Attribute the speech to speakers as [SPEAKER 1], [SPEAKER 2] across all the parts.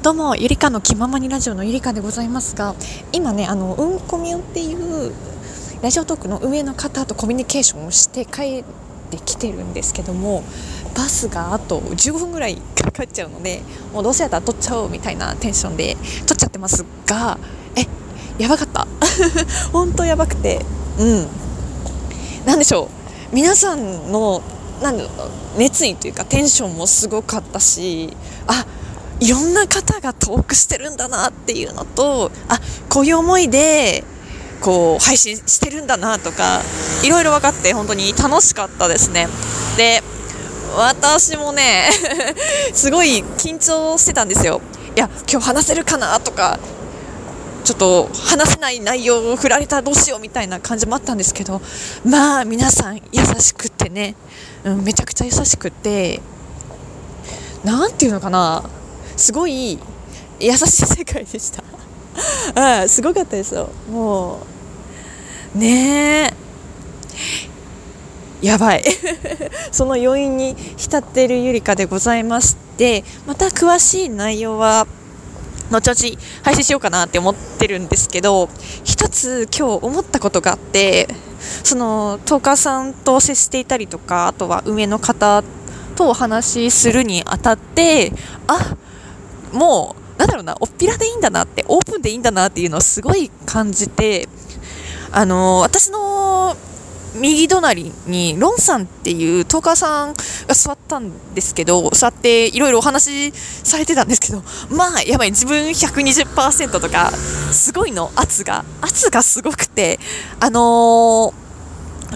[SPEAKER 1] どうもゆりかの気ままにラジオのゆりかでございますが今ねあのうんこみおっていうラジオトークの運営の方とコミュニケーションをして帰ってきてるんですけどもバスがあと15分ぐらいかかっちゃうのでもうどうせやったら撮っちゃおうみたいなテンションで撮っちゃってますがえやばかった。本当やばくてうん。何でしょう。皆さんのなん熱意というかテンションもすごかったしあいろんな方がトークしてるんだなっていうのとあこういう思いでこう配信してるんだなとかいろいろ分かって本当に楽しかったですね。で私もね すごい緊張してたんですよ。いや今日話せるかなとかちょっと話せない内容を振られたらどうしようみたいな感じもあったんですけどまあ皆さん優しくってね、うん、めちゃくちゃ優しくって何て言うのかな。すごい優しい世界でした。あ あすごかったですよ。もう。ねえ。やばい。その余韻に浸っているゆりかでございましてまた詳しい内容は後々配信しようかなって思ってるんですけど一つ今日思ったことがあってそのトーカーさんと接していたりとかあとは運営の方とお話しするにあたってあもうなんだろうなおっぴらでいいんだなってオープンでいいんだなっていうのをすごい感じてあの私の右隣にロンさんっていうトーカーさんが座ったんですけど座っていろいろお話しされてたんですけどまあやばい自分120%とかすごいの圧が圧がすごくてあのー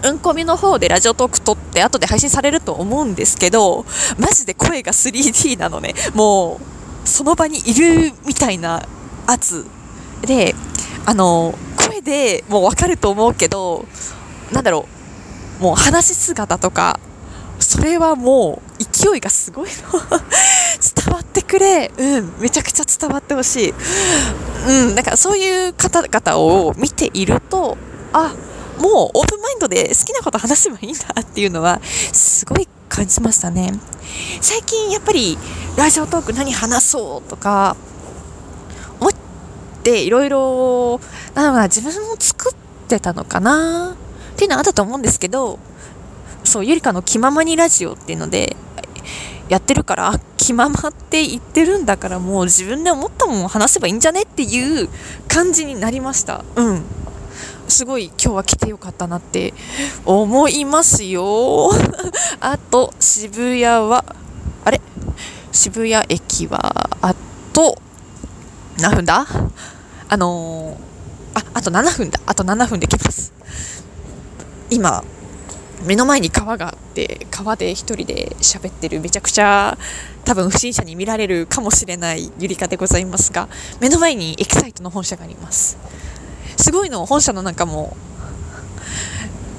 [SPEAKER 1] うんこみの方でラジオトーク撮って後で配信されると思うんですけどマジで声が 3D なのね。もうその場にいるみたいな圧であの声でもう分かると思うけどなんだろう、もう話し姿とか、それはもう勢いがすごいの 伝わってくれ。うん、めちゃくちゃ伝わってほしい。うん、だかそういう方々を見ていると、あ、もうオープンマインドで好きなこと話せばいいんだっていうのは、すごい感じましたね。最近やっぱり、ラジオトーク何話そうとか、思っていろいろ、なんだろうな、自分も作ってたのかなっていうのはあったと思うんですけど、そう、ゆりかの気ままにラジオっていうので、やってるから、気ままって言ってるんだからもう自分で思ったもん話せばいいんじゃねっていう感じになりました。うん。すごい今日は来てよかったなって思いますよ。あと、渋谷は、あれ？渋谷駅は、あと、何分だ？あのー、あ、あと7分だ。あと7分で来ます。今目の前に川があって川で1人で喋ってるめちゃくちゃ多分不審者に見られるかもしれないゆりかでございますが目の前にエキサイトの本社がありますすごいの本社の中も。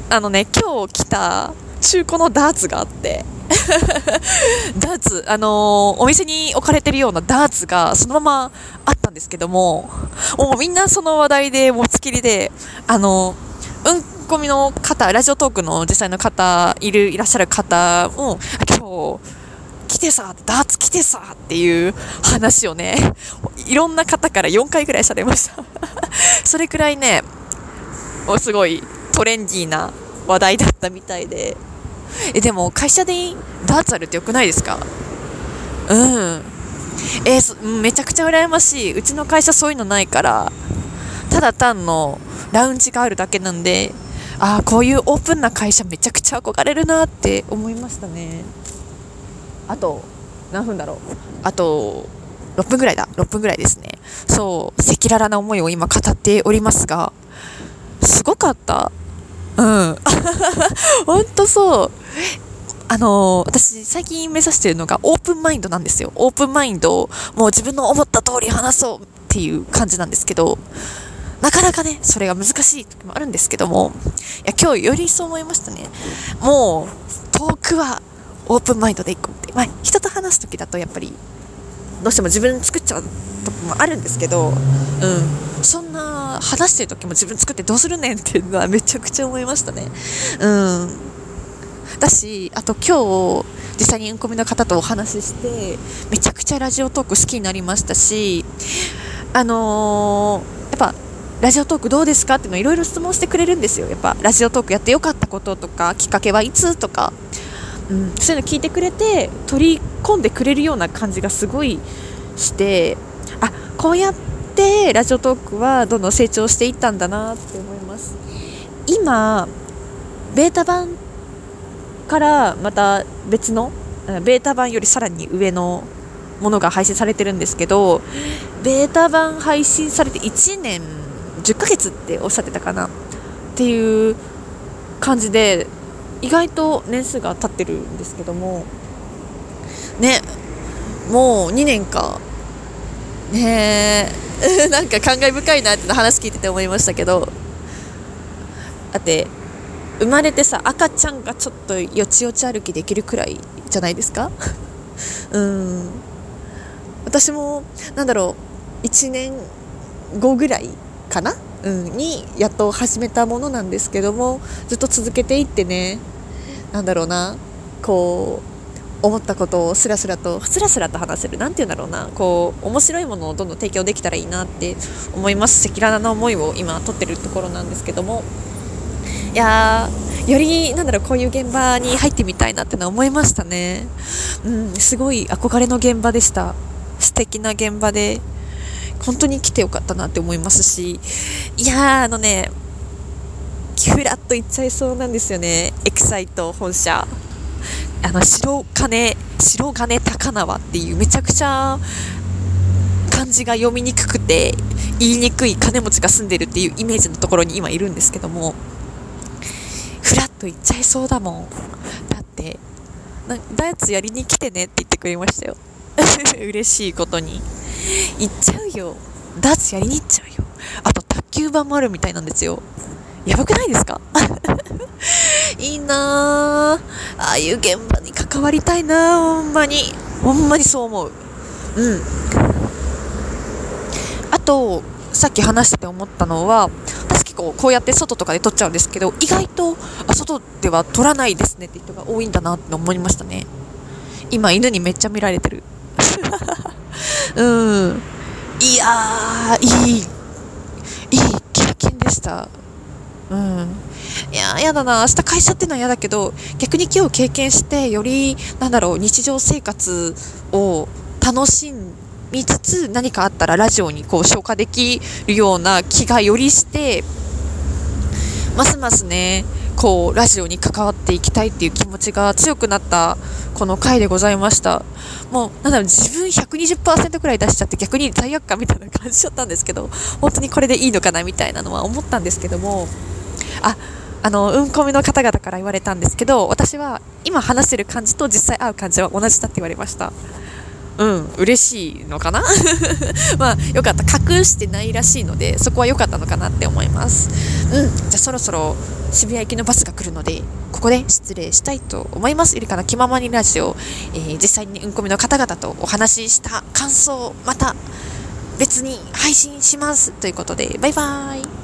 [SPEAKER 1] あのね今日来た中古のダーツがあって。ダーツ、あのー、お店に置かれてるようなダーツがそのままあったんですけども、もうみんなその話題で持ちきりで、あのー、うんコミの方、ラジオトークの実際の方、いる、いらっしゃる方も、今日、来てさ、ダーツ来てさっていう話をね、いろんな方から4回ぐらいされました。それくらいね、すごいトレンディーな話題だったみたいで。え、でも会社でダーツあるってよくないですか？うん。えー、めちゃくちゃ羨ましい。うちの会社そういうのないから、ただ単のラウンジがあるだけなんで、ああこういうオープンな会社めちゃくちゃ憧れるなって思いましたねあと何分だろう？あと6分ぐらいだ。6分ぐらいですね。そう赤裸々な思いを今語っておりますがすごかった？うん。本当そう。あのー、私最近目指してるのがオープンマインドなんですよ。オープンマインドをもう自分の思った通り話そうっていう感じなんですけどなかなかね、それが難しい時もあるんですけども、いや、今日よりそう思いましたね。もう、遠くはオープンマインドでいこうって。まあ、人と話す時だとやっぱり、どうしても自分作っちゃう時もあるんですけど、うん。そんな、話してる時も自分作ってどうするねんっていうのはめちゃくちゃ思いましたね。うん。だし、あと今日、実際にうんこみの方とお話しして、めちゃくちゃラジオトーク好きになりましたし、あのー、やっぱラジオトークどうですかっていうのをいろいろ質問してくれるんですよ。やっぱラジオトークやってよかったこととか、きっかけはいつとか、うん、そういうの聞いてくれて、取り込んでくれるような感じがすごいして、あこうやってラジオトークはどんどん成長していったんだなって思います。今、ベータ版からまた別のベータ版よりさらに上のものが配信されてるんですけどベータ版配信されて1年10ヶ月っておっしゃってたかなっていう感じで意外と年数が経ってるんですけどもねもう2年か。ねえ。なんか感慨深いなって話聞いてて思いましたけど。だって生まれてさ赤ちゃんがちょっとよちよち歩きできるくらいじゃないですか？うん。私もなんだろう1年後ぐらいかな、うん、にやっと始めたものなんですけどもずっと続けていってね。なんだろうなこう思ったことをスラスラとスラスラと話せる何て言うんだろうなこう面白いものをどんどん提供できたらいいなって思います赤裸々な思いを今撮ってるところなんですけどもいやよりなんだろうこういう現場に入ってみたいなってのは思いましたね。うんすごい憧れの現場でした。素敵な現場で本当に来てよかったなって思いますしいやあのねふらっと行っちゃいそうなんですよね。エキサイト本社。あの白金白金高輪っていうめちゃくちゃ漢字が読みにくくて言いにくい金持ちが住んでるっていうイメージのところに今いるんですけども。ふらっと行っちゃいそうだもん。だってなダイツやりに来てねって言ってくれましたよ。嬉しいことに。行っちゃうよ。ダーツやりに行っちゃうよ。あと卓球盤もあるみたいなんですよ。やばくないですか？いいなああいう現場に関わりたいなほんまに。ほんまにそう思う。うん。あとさっき話してて思ったのは私結構こうやって外とかで撮っちゃうんですけど意外とあ外では撮らないですねって人が多いんだなって思いましたね。今犬にめっちゃ見られてる。うん。いやいい。いい経験でした。うん。いややだな。明日会社っていうのは嫌だけど逆に今日経験してよりなんだろう日常生活を楽しみつつ何かあったらラジオにこう消化できるような気がよりしてますますねこうラジオに関わっていきたいっていう気持ちが強くなったこの回でございました。もうなんだろう自分120%くらい出しちゃって逆に罪悪感みたいな感じだったんですけど本当にこれでいいのかなみたいなのは思ったんですけどもああのうんこみの方々から言われたんですけど私は今話してる感じと実際会う感じは同じだって言われました。うん嬉しいのかな？まあよかった。隠してないらしいのでそこは良かったのかなって思います。うんじゃあそろそろ渋谷行きのバスが来るのでここで失礼したいと思います。ゆりかの気ままにラジオ、えー、実際にうんこみの方々とお話しした感想また別に配信します。ということでバイバーイ。